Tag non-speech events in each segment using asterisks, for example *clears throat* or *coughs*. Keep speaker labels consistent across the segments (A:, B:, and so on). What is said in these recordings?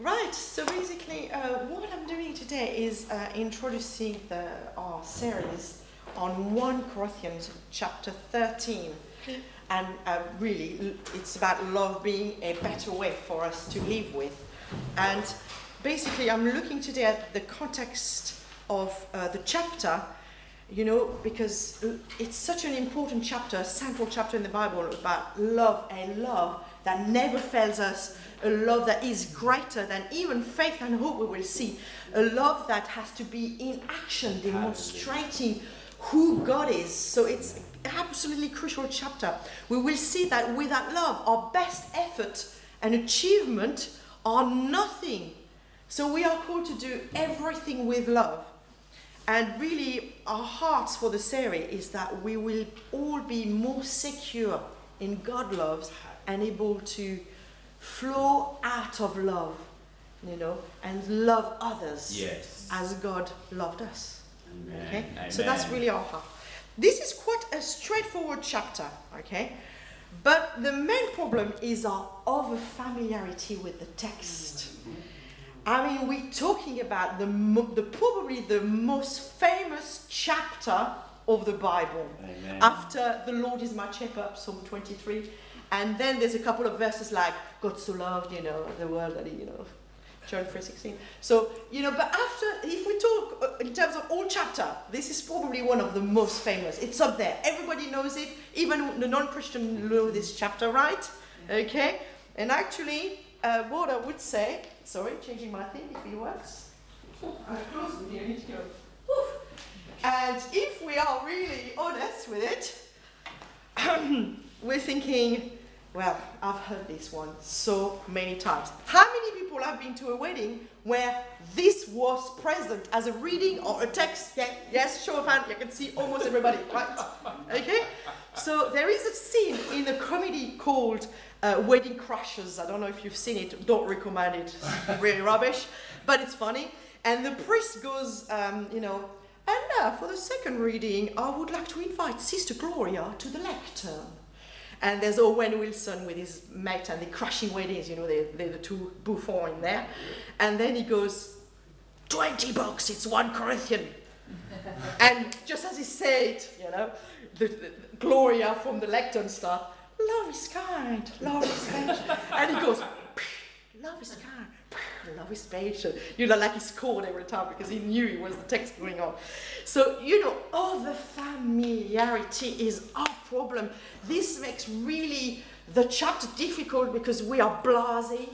A: Right, so basically, uh, what I'm doing today is uh, introducing the, our series on 1 Corinthians chapter 13. And uh, really, it's about love being a better way for us to live with. And basically, I'm looking today at the context of uh, the chapter, you know, because it's such an important chapter, a central chapter in the Bible about love and love that never fails us a love that is greater than even faith and hope we will see, a love that has to be in action, demonstrating who God is. So it's absolutely crucial chapter. We will see that without love, our best effort and achievement are nothing. So we are called to do everything with love. And really, our hearts for the series is that we will all be more secure in God loves and able to flow out of love, you know, and love others
B: Yes.
A: as God loved us.
B: Amen.
A: Okay?
B: Amen.
A: So that's really our heart. This is quite a straightforward chapter, okay? But the main problem is our over familiarity with the text. I mean, we're talking about the, the probably the most famous chapter of the Bible
B: Amen.
A: after the Lord is my shepherd, Psalm 23. And then there's a couple of verses like, God so loved, you know, the world that he, you know, John 3.16. So, you know, but after, if we talk uh, in terms of all chapter, this is probably one of the most famous. It's up there. Everybody knows it. Even the non-Christian know this chapter, right? Okay? And actually, uh, what I would say, sorry, changing my thing if it works. I'm close with you, I need to go. Whew. And if we are really honest with it, *clears throat* we're thinking, well, I've heard this one so many times. How many people have been to a wedding where this was present as a reading or a text? Yeah, yes, show of hand, you can see almost everybody, *laughs* right? Okay? So there is a scene in a comedy called uh, Wedding Crashers. I don't know if you've seen it, don't recommend it, it's really rubbish, but it's funny. And the priest goes, um, you know, and now for the second reading, I would like to invite Sister Gloria to the lectern. And there's Owen Wilson with his mate and the crashing weddings, you know, they're, they're the two bouffons in there. And then he goes, 20 bucks, it's one Corinthian. *laughs* and just as he said, you know, the, the, Gloria from the lectern starts, love is kind, love is patient. and he goes, *laughs* love is kind, love is patient. You know, like he scored every time because he knew it was the text going on. So, you know, all the familiarity is our problem. This makes really the chapter difficult because we are blasé, yeah,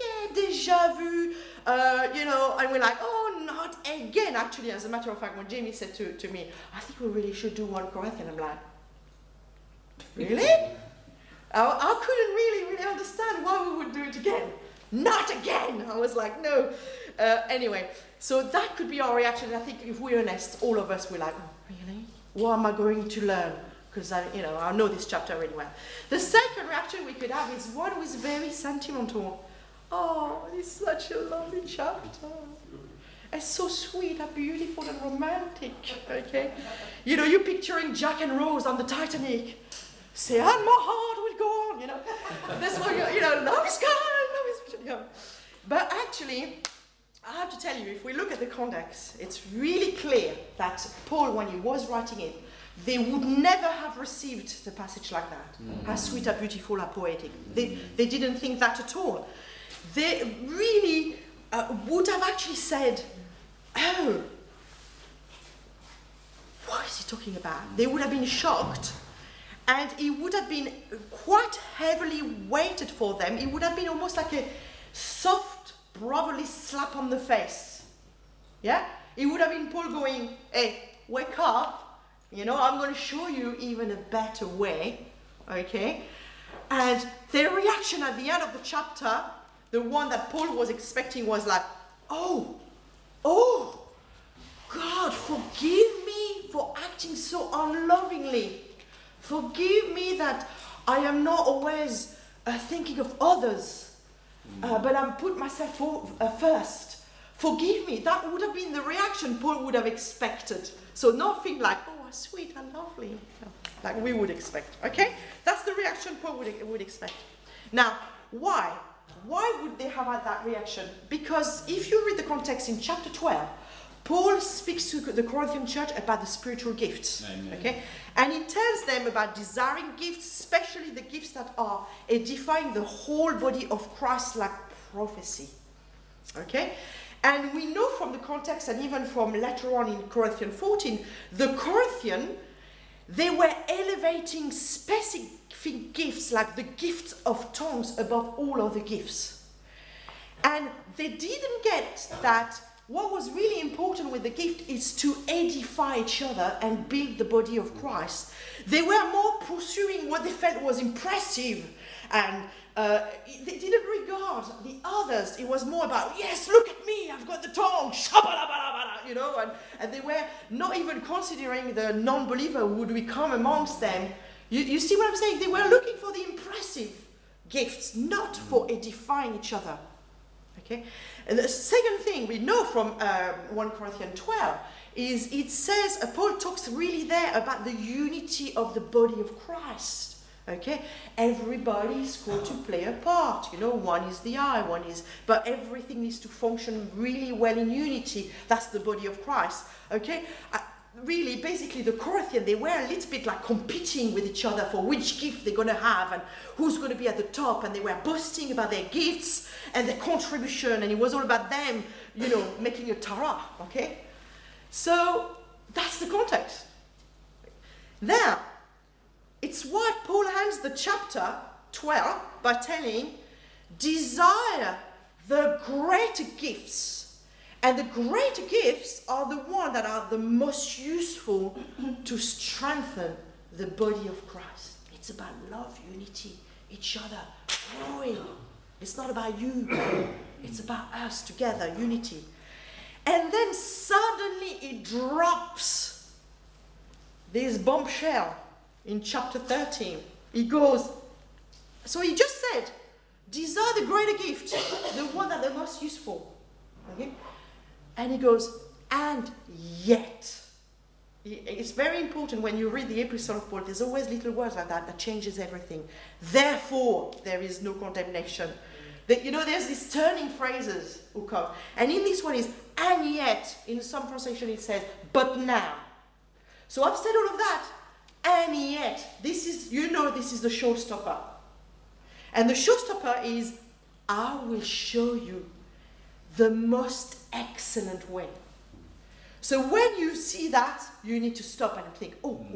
A: yeah, déjà vu, uh, you know, and we're like, oh, not again. Actually, as a matter of fact, when Jamie said to, to me, I think we really should do 1 Corinthians, I'm like, really? *laughs* I, I couldn't really, really understand why we would do it again. Not again! I was like, no. Uh, anyway, so that could be our reaction. I think if we're honest, all of us were like, oh, really? What am I going to learn? Because I, you know, I know this chapter really well. The second reaction we could have is one is very sentimental. Oh, it's such a lovely chapter. It's so sweet and beautiful and romantic. Okay, you know, you're picturing Jack and Rose on the Titanic. Say, and my heart will go on. You know, *laughs* this one, you, know. Love is kind. But actually, I have to tell you, if we look at the context, it's really clear that Paul, when he was writing it, they would never have received the passage like that. How sweet, how beautiful, how poetic. They, they didn't think that at all. They really uh, would have actually said, Oh, what is he talking about? They would have been shocked. And it would have been quite heavily weighted for them. It would have been almost like a soft, brotherly slap on the face. Yeah? It would have been Paul going, Hey, wake up. You know, I'm going to show you even a better way. Okay? And their reaction at the end of the chapter, the one that Paul was expecting, was like, Oh, oh, God, forgive me for acting so unlovingly. Forgive me that I am not always uh, thinking of others, uh, but I'm put myself for, uh, first. Forgive me. That would have been the reaction Paul would have expected. So nothing like, oh, sweet and lovely, like we would expect. Okay, that's the reaction Paul would, would expect. Now, why? why would they have had that reaction? Because if you read the context in chapter 12, Paul speaks to the Corinthian church about the spiritual gifts.
B: Amen.
A: Okay? And he tells them about desiring gifts, especially the gifts that are edifying the whole body of Christ like prophecy. Okay? And we know from the context and even from later on in Corinthians 14, the Corinthian, they were elevating specific gifts like the gift of tongues above all other gifts. And they didn't get that what was really important with the gift is to edify each other and build the body of Christ. They were more pursuing what they felt was impressive and uh, they didn't regard the others. It was more about, yes, look at me, I've got the tongue, *laughs* you know, and, and they were not even considering the non believer would become amongst them. You, you see what I'm saying? They were looking for the impressive gifts, not for edifying each other. Okay? And the second thing we know from um, 1 Corinthians 12 is it says, uh, Paul talks really there about the unity of the body of Christ. Okay, everybody is called to play a part. You know, one is the eye, one is, but everything needs to function really well in unity. That's the body of Christ. Okay, uh, really, basically, the Corinthians they were a little bit like competing with each other for which gift they're going to have and who's going to be at the top, and they were boasting about their gifts and their contribution, and it was all about them, you know, making a tara. Okay, so that's the context. Now it's what Paul ends the chapter 12 by telling desire the greater gifts. And the greater gifts are the ones that are the most useful to strengthen the body of Christ. It's about love, unity, each other, growing. It's not about you, it's about us together, unity. And then suddenly it drops this bombshell in chapter 13. He goes, so he just said, desire the greater gift, the one that the most useful. Okay? And he goes, and yet. It's very important when you read the epistle of Paul, there's always little words like that that changes everything. Therefore, there is no condemnation. That, you know, there's these turning phrases who come. And in this one is, and yet, in some translation it says, but now. So I've said all of that, and yet, this is, you know, this is the showstopper. And the showstopper is, I will show you the most excellent way. So when you see that, you need to stop and think, oh,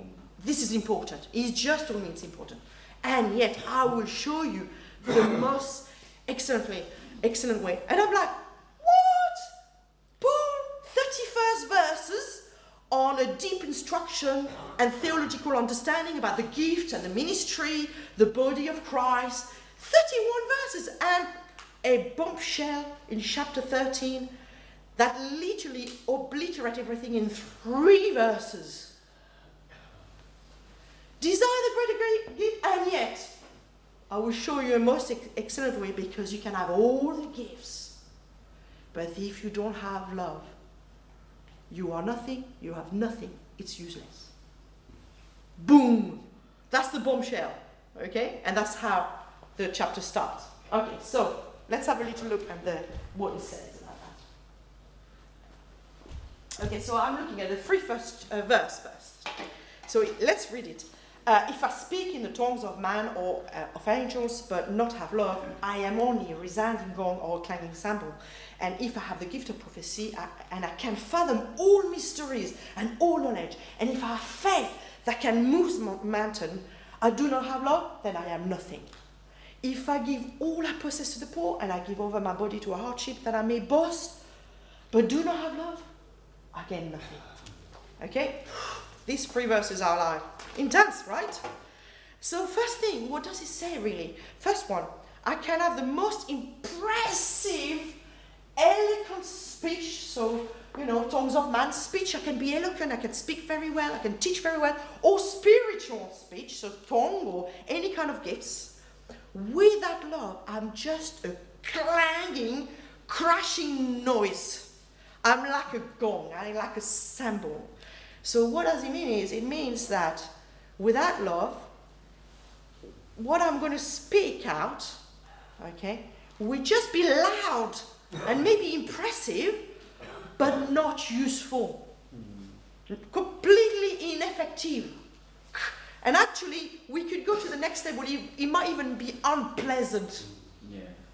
A: this is important. He just me it's important. And yet, I will show you the *coughs* most excellent way. Excellent way. And I'm like, what? Paul, 31st verses, on a deep instruction and theological understanding about the gift and the ministry, the body of Christ. 31 verses and a bombshell in chapter 13 that literally obliterate everything in three verses. Desire the greater gift, and yet I will show you a most excellent way because you can have all the gifts. But if you don't have love, you are nothing, you have nothing, it's useless. Boom! That's the bombshell, okay? And that's how the chapter starts. Okay, so let's have a little look at the, what it says about that. Okay, so I'm looking at the three first uh, verse first. So let's read it. Uh, if I speak in the tongues of man or uh, of angels, but not have love, I am only a resounding gong or a clanging cymbal. And if I have the gift of prophecy I, and I can fathom all mysteries and all knowledge, and if I have faith that can move mountain, I do not have love, then I am nothing. If I give all I possess to the poor and I give over my body to a hardship that I may boast, but do not have love, I gain nothing. Okay? These three verses are like intense, right? So, first thing, what does it say really? First one, I can have the most impressive, eloquent speech. So, you know, tongues of man speech. I can be eloquent, I can speak very well, I can teach very well, or spiritual speech, so tongue or any kind of gifts. With that love, I'm just a clanging, crashing noise. I'm like a gong, I'm like a cymbal. So, what does it mean? Is it means that without love, what I'm going to speak out, okay, will just be loud and maybe impressive, but not useful. Mm-hmm. Completely ineffective. And actually, we could go to the next level, it might even be unpleasant.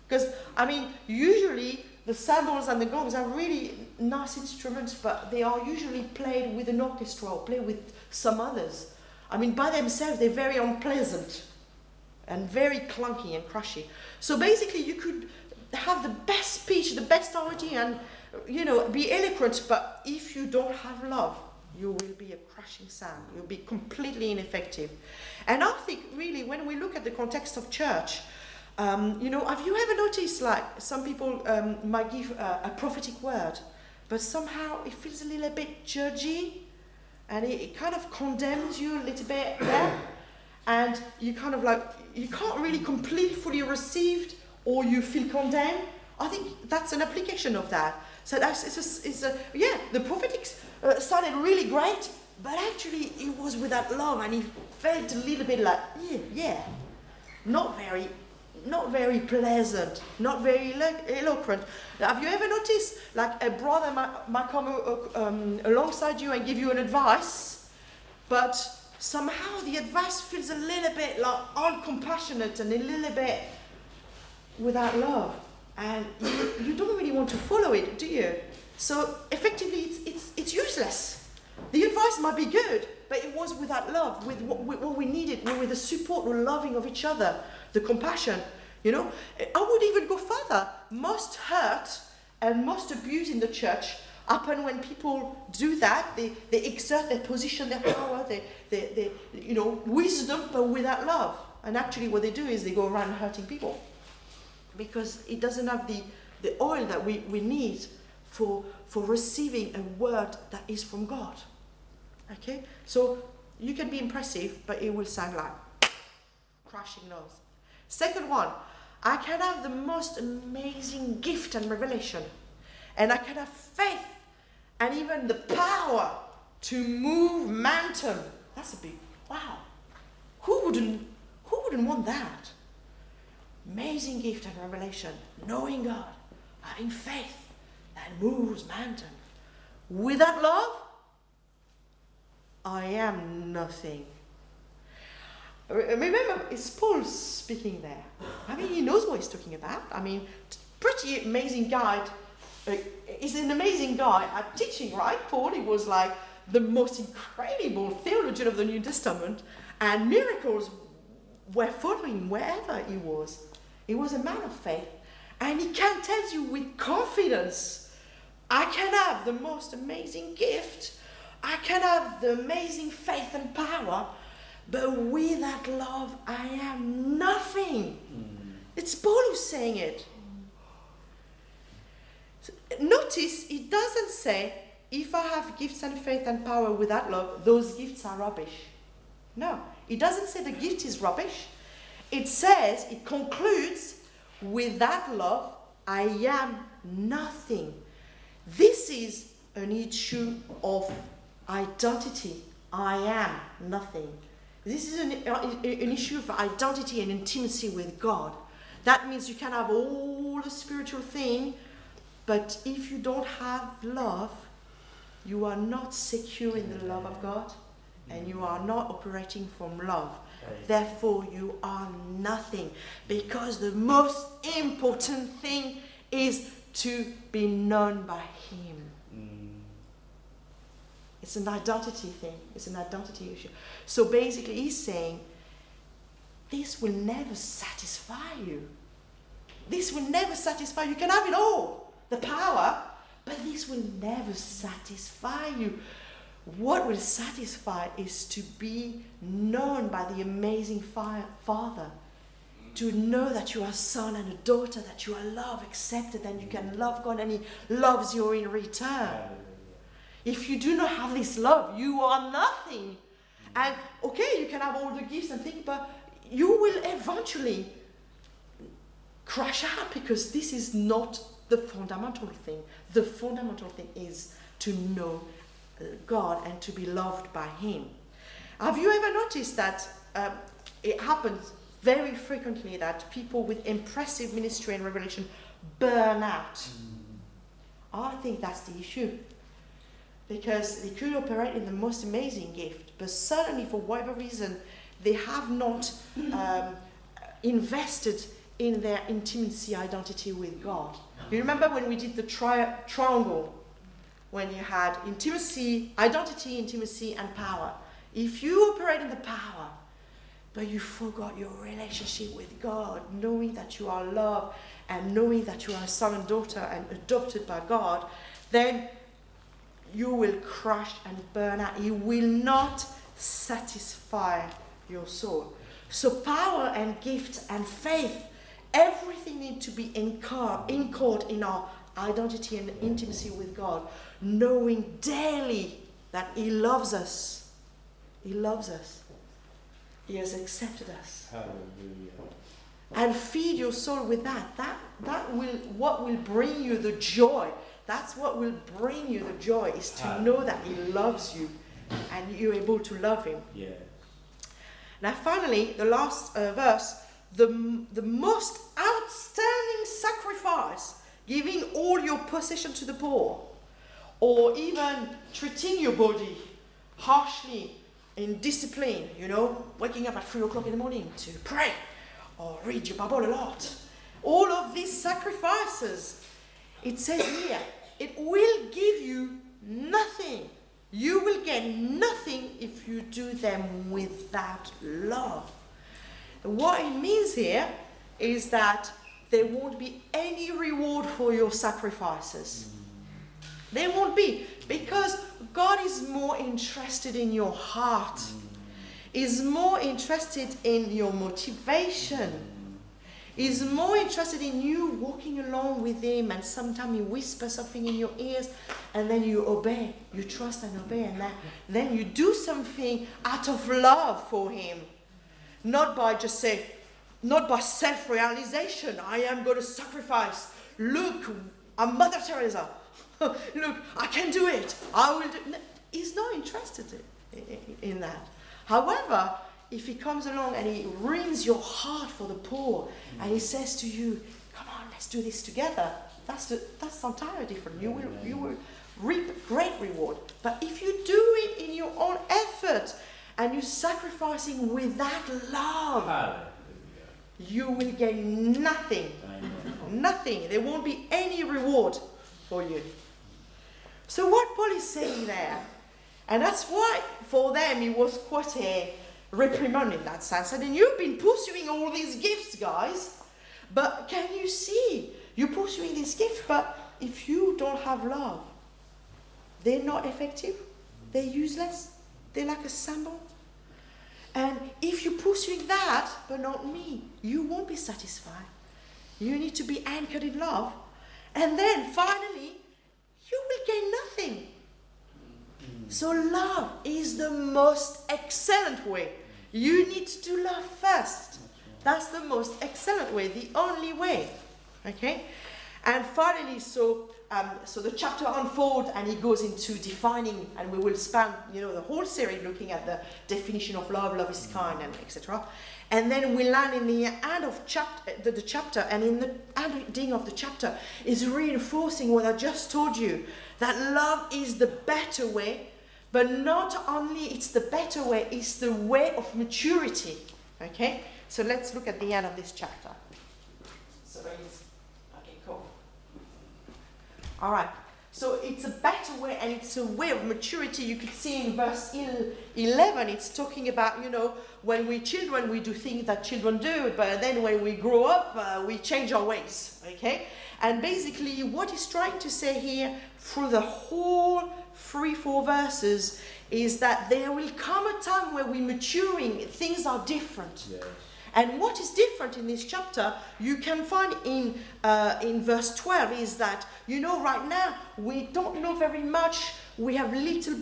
A: Because, I mean, usually the cymbals and the gongs are really nice instruments, but they are usually played with an orchestra or played with some others. I mean, by themselves, they're very unpleasant and very clunky and crushy. So basically, you could have the best speech, the best idea, and you know, be eloquent, but if you don't have love, you will be a crushing sound. You'll be completely ineffective. And I think, really, when we look at the context of church, um, you know, have you ever noticed like some people um, might give a, prophetic word, but somehow it feels a little bit judgy and it, it kind of condemns you a little bit there? and you kind of like, you can't really completely fully receive or you feel condemned. I think that's an application of that. So that's it's a, it's a yeah, the prophetic uh, sounded really great, but actually it was without love and he felt a little bit like, yeah, yeah, not very not very pleasant, not very eloquent. Have you ever noticed, like a brother might, might come uh, um, alongside you and give you an advice, but somehow the advice feels a little bit like uncompassionate and a little bit without love, and you, you don't really want to follow it, do you? So effectively, it's, it's, it's useless. The advice might be good, but it was without love, with what, with what we needed, with the support, the loving of each other the compassion. You know, I would even go further. Most hurt and most abuse in the church happen when people do that. They, they exert their position, their power, their, their, their, you know, wisdom, but without love. And actually, what they do is they go around hurting people because it doesn't have the, the oil that we, we need for, for receiving a word that is from God. Okay? So you can be impressive, but it will sound like crashing noise. Second one, I can have the most amazing gift and revelation. And I can have faith and even the power to move mountain. That's a big wow. Who wouldn't who wouldn't want that? Amazing gift and revelation, knowing God, having faith that moves mountain. Without love, I am nothing. Remember, it's Paul speaking there. I mean, he knows what he's talking about. I mean, pretty amazing guy. Uh, he's an amazing guy at teaching, right? Paul, he was like the most incredible theologian of the New Testament, and miracles were following wherever he was. He was a man of faith, and he can tell you with confidence I can have the most amazing gift, I can have the amazing faith and power but without love, I am nothing. Mm. It's Paul who's saying it. Notice it doesn't say, if I have gifts and faith and power without love, those gifts are rubbish. No, it doesn't say the gift is rubbish. It says, it concludes, without love, I am nothing. This is an issue of identity. I am nothing. This is an, uh, an issue of identity and intimacy with God. That means you can have all the spiritual thing, but if you don't have love, you are not secure in the love of God and you are not operating from love. Therefore, you are nothing because the most important thing is to be known by Him. Mm. It's an identity thing, it's an identity issue. So basically, he's saying, this will never satisfy you. This will never satisfy you. You can have it all, the power, but this will never satisfy you. What will satisfy is to be known by the amazing Father, to know that you are a son and a daughter, that you are loved, accepted, and you can love God, and He loves you in return. If you do not have this love, you are nothing. And okay, you can have all the gifts and things, but you will eventually crash out because this is not the fundamental thing. The fundamental thing is to know uh, God and to be loved by Him. Have you ever noticed that um, it happens very frequently that people with impressive ministry and revelation burn out.
B: Mm.
A: I think that's the issue. Because they could operate in the most amazing gift, but certainly for whatever reason, they have not *coughs* um, invested in their intimacy identity with God. You remember when we did the tri- triangle? When you had intimacy, identity, intimacy, and power. If you operate in the power, but you forgot your relationship with God, knowing that you are loved and knowing that you are a son and daughter and adopted by God, then you will crash and burn out. It will not satisfy your soul. So, power and gift and faith, everything need to be encoded in our identity and intimacy with God, knowing daily that He loves us. He loves us. He has accepted us.
B: Hallelujah.
A: And feed your soul with that. That that will what will bring you the joy. That's what will bring you the joy is to know that He loves you and you're able to love Him.
B: Yes.
A: Now, finally, the last uh, verse the, the most outstanding sacrifice, giving all your possession to the poor, or even treating your body harshly in discipline, you know, waking up at 3 o'clock in the morning to pray or read your Bible a lot. All of these sacrifices, it says here, it will give you nothing. You will get nothing if you do them without love. What it means here is that there won't be any reward for your sacrifices. There won't be because God is more interested in your heart. Is more interested in your motivation. Is more interested in you walking along with Him, and sometimes He whispers something in your ears, and then you obey. You trust and obey, and then, then you do something out of love for Him, not by just say, not by self-realization. I am going to sacrifice. Look, I'm Mother Teresa. *laughs* Look, I can do it. I will do. No, he's not interested in, in, that. However, if he comes along and he wrings your heart for the poor and he says to you, "Come on, let's do this together," that's the, that's entirely different. You will you will reap great reward. But if you do it in your own effort and you're sacrificing without love,
B: Hallelujah.
A: you will gain nothing. Nothing. There won't be any reward for you. So, what Paul is saying there, and that's why for them it was quite a reprimand in that sense. I mean, you've been pursuing all these gifts, guys, but can you see? You're pursuing these gifts, but if you don't have love, they're not effective, they're useless, they're like a cymbal. And if you're pursuing that, but not me, you won't be satisfied. You need to be anchored in love. And then finally, you will gain nothing. So, love is the most excellent way. You need to love first. That's the most excellent way, the only way. Okay? And finally, so um, so the chapter unfolds and he goes into defining, and we will spend you know the whole series looking at the definition of love, love is kind, and etc. And then we land in the end of chapter, the, the chapter, and in the ending of the chapter is reinforcing what I just told you that love is the better way, but not only it's the better way, it's the way of maturity. Okay, so let's look at the end of this chapter. So. All right. So it's a better way and it's a way of maturity. You could see in verse 11, it's talking about, you know, when we're children, we do things that children do, but then when we grow up, uh, we change our ways, okay? And basically, what he's trying to say here through the whole three, four verses is that there will come a time where we're maturing, things are different.
B: Yes.
A: And what is different in this chapter, you can find in, uh, in verse 12, is that, you know, right now we don't know very much. We have little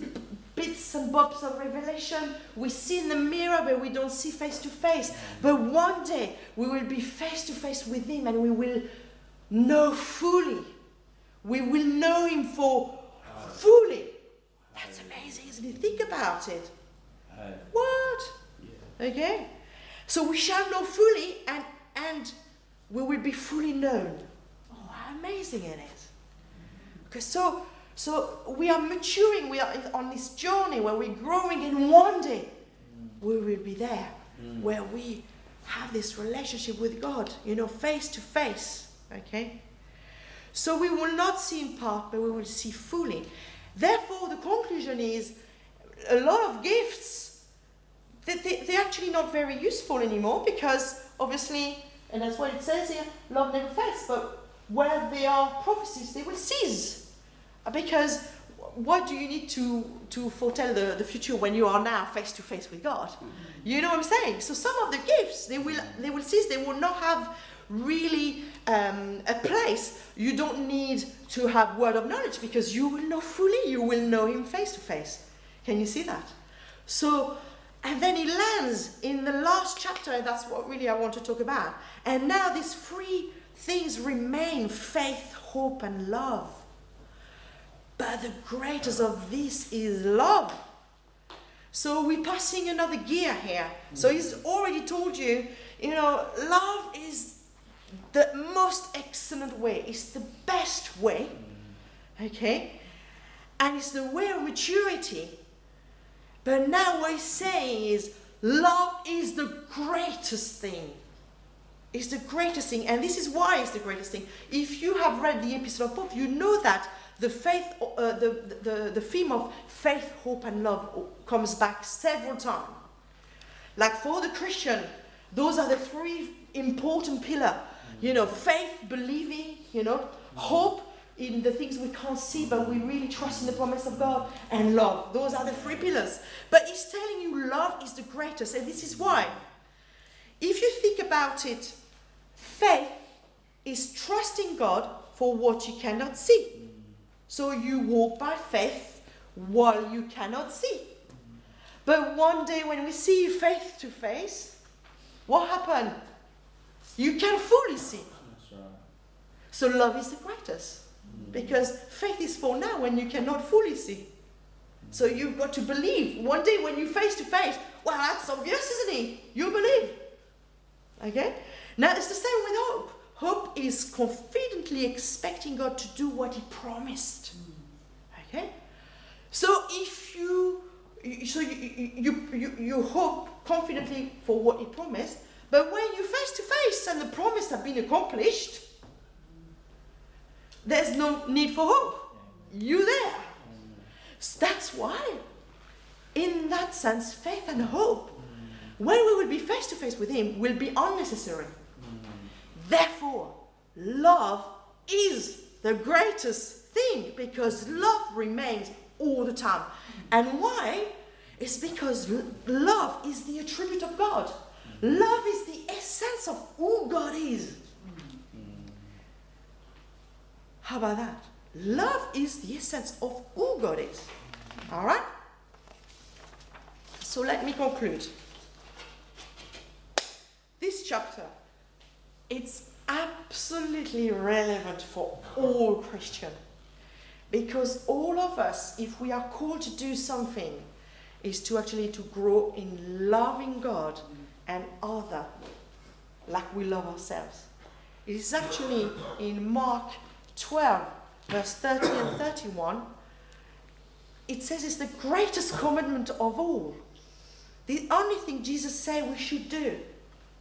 A: bits and bobs of revelation. We see in the mirror, but we don't see face to face. But one day we will be face to face with Him and we will know fully. We will know Him for fully. That's amazing, isn't it? Think about it. What? Okay? So we shall know fully and, and we will be fully known. Oh, how amazing it is. Okay, so, so we are maturing, we are on this journey where we're growing, and one day we will be there
B: Mm.
A: where we have this relationship with God, you know, face to face. Okay? So we will not see in part, but we will see fully. Therefore, the conclusion is a lot of gifts, they, they, they're actually not very useful anymore because obviously, and that's what it says here, love never fades, but where there are prophecies, they will cease. Because what do you need to, to foretell the, the future when you are now face to face with God? You know what I'm saying? So some of the gifts they will they will cease. They will not have really um, a place. You don't need to have word of knowledge because you will know fully. You will know Him face to face. Can you see that? So. And then he lands in the last chapter, and that's what really I want to talk about. And now these three things remain faith, hope, and love. But the greatest of this is love. So we're passing another gear here. So he's already told you, you know, love is the most excellent way, it's the best way. Okay? And it's the way of maturity. But now what he's saying is love is the greatest thing. It's the greatest thing. And this is why it's the greatest thing. If you have read the Epistle of Paul, you know that the faith, uh, the, the, the theme of faith, hope, and love comes back several times. Like for the Christian, those are the three important pillars. You know, faith, believing, you know, hope in the things we can't see, but we really trust in the promise of God, and love. Those are the three pillars. But he's telling you love is the greatest, and this is why. If you think about it, faith is trusting God for what you cannot see. So you walk by faith while you cannot see. But one day when we see you face to face, what happened? You can fully see. So love is the greatest. Because faith is for now when you cannot fully see. So you've got to believe. One day when you face to face, well, that's obvious, isn't it? You believe. Okay? Now it's the same with hope. Hope is confidently expecting God to do what He promised. Okay? So if you, so you, you, you, you hope confidently for what He promised, but when you face to face and the promise has been accomplished, there's no need for hope. You there. So that's why, in that sense, faith and hope, when we will be face to face with Him, will be unnecessary. Therefore, love is the greatest thing because love remains all the time. And why? It's because love is the attribute of God. Love is the essence of who God is. How about that? Love is the essence of who God is. All right? So let me conclude. This chapter, it's absolutely relevant for all Christians. Because all of us, if we are called to do something, is to actually to grow in loving God and other like we love ourselves. It is actually in Mark 12, verse 30 and 31. It says it's the greatest commandment of all. The only thing Jesus said we should do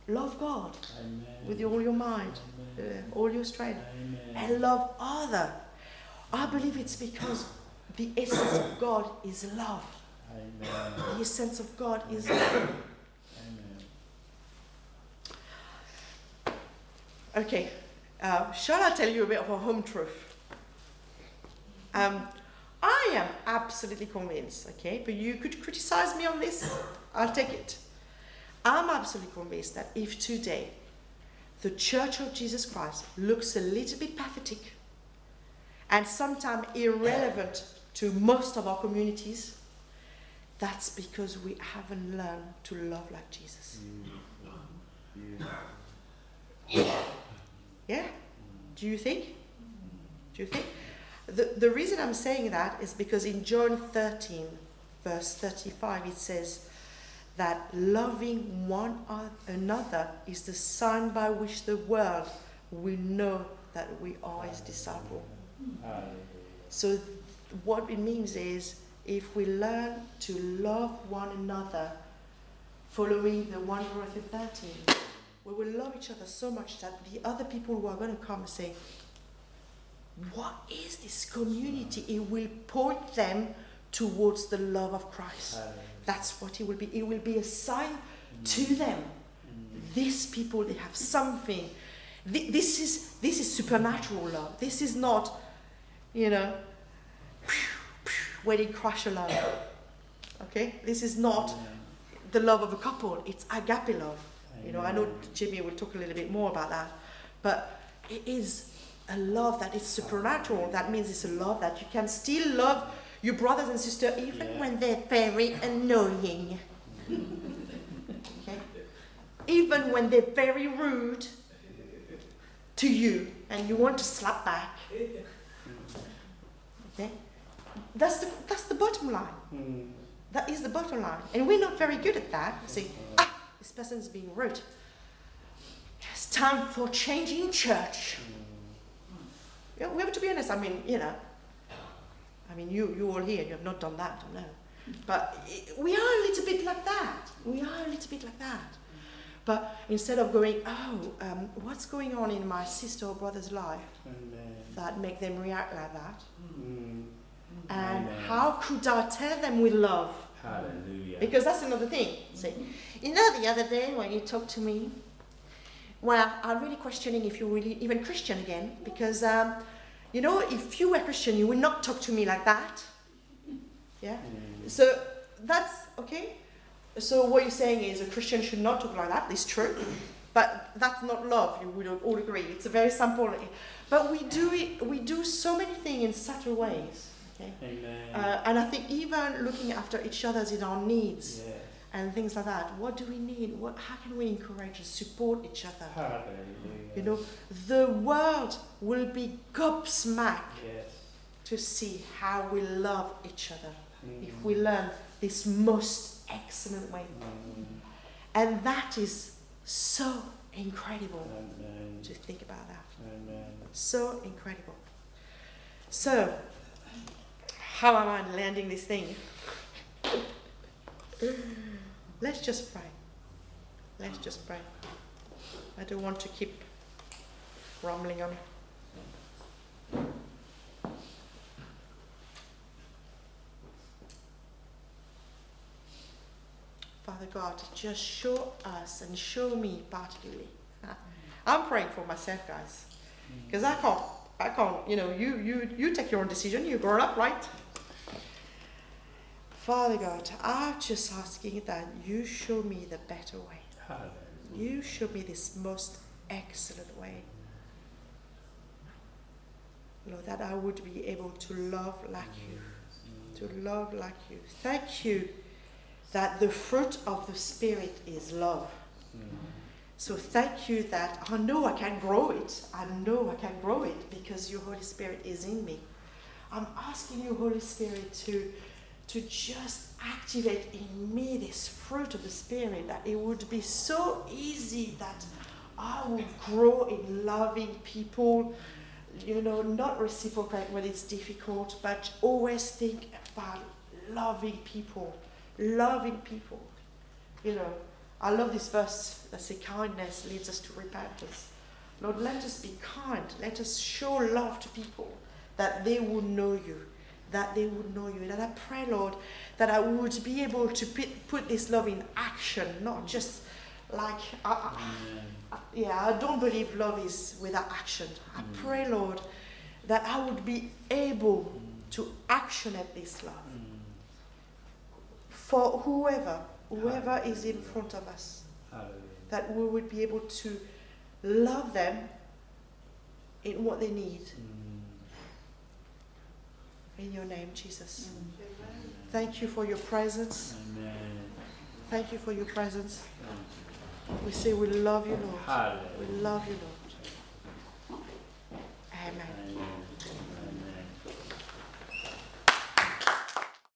A: love God
B: Amen.
A: with all your mind, uh, all your strength,
B: Amen.
A: and love other. I believe it's because the essence of God is love.
B: Amen.
A: The essence of God is love.
B: Amen.
A: Okay, uh, shall I tell you a bit of a home truth? Um, I am absolutely convinced, okay, but you could criticize me on this, I'll take it. I'm absolutely convinced that if today the Church of Jesus Christ looks a little bit pathetic and sometimes irrelevant to most of our communities, that's because we haven't learned to love like Jesus. Yeah? *laughs* Mm. Do you think? Do you think? The, the reason I'm saying that is because in John 13, verse 35, it says, that loving one another is the sign by which the world will know that we are his disciple. So, what it means is if we learn to love one another, following the one Corinthians 13, we will love each other so much that the other people who are going to come and say, What is this community? It will point them towards the love of Christ. That's what it will be. It will be a sign mm. to them. Mm. These people, they have something. This is, this is supernatural love. This is not, you know, wedding crusher love. Okay? This is not the love of a couple, it's agape love. You know, I know Jimmy will talk a little bit more about that. But it is a love that is supernatural. That means it's a love that you can still love your brothers and sisters even yeah. when they're very annoying. okay? Even when they're very rude to you and you want to slap back. Okay? That's the, that's the bottom line. Hmm. That is the bottom line. And we're not very good at that. See, ah, *laughs* this person's being rude. It's time for changing church. Yeah, we have to be honest. I mean, you know, I mean, you, you all here, you have not done that, no. But we are a little bit like that. We are a little bit like that. But instead of going, oh, um, what's going on in my sister or brother's life Amen. that make them react like that? Mm. And Amen. how could I tell them with love?
B: Hallelujah.
A: Because that's another thing. See, you know, the other day when you talked to me, well, I'm really questioning if you're really even Christian again, because um, you know, if you were Christian, you would not talk to me like that. Yeah. Mm. So that's okay. So what you're saying is a Christian should not talk like that. It's true, but that's not love. You would all agree. It's a very simple. But we do it. We do so many things in subtle ways. Okay? Uh, and I think even looking after each other's in our needs and things like that. What do we need? What, how can we encourage and support each other?
B: Hallelujah.
A: You know, the world will be gobsmacked
B: yes.
A: to see how we love each other mm. if we learn this most excellent way. Mm. And that is so incredible Amen. to think about that.
B: Amen.
A: So incredible. So, how am I landing this thing? Let's just pray. Let's just pray. I don't want to keep rumbling on. Father God, just show us and show me particularly. *laughs* I'm praying for myself, guys, because I can't. I can't. You know, you you you take your own decision. You grow up, right? Father God, I'm just asking that you show me the better way. Hallelujah. You show me this most excellent way. Lord, that I would be able to love like you. To love like you. Thank you that the fruit of the Spirit is love. Hmm. So thank you that I know I can grow it. I know I can grow it because your Holy Spirit is in me. I'm asking you, Holy Spirit, to to just activate in me this fruit of the Spirit, that it would be so easy that I would grow in loving people, you know, not reciprocate when it's difficult, but always think about loving people, loving people. You know, I love this verse that says kindness leads us to repentance. Lord, let us be kind. Let us show love to people that they will know you that they would know you. And I pray, Lord, that I would be able to put, this love in action, not just like, I, I, yeah, I don't believe love is without action. I mm. pray, Lord, that I would be able mm. to action at this love mm. for whoever, whoever is in front of us, that we would be able to love them in what they need. In your name, Jesus. Amen. Thank you for your presence.
B: Amen.
A: Thank you for your presence. We say we love you, Lord.
B: Hallelujah.
A: We love you, Lord. Amen. Amen.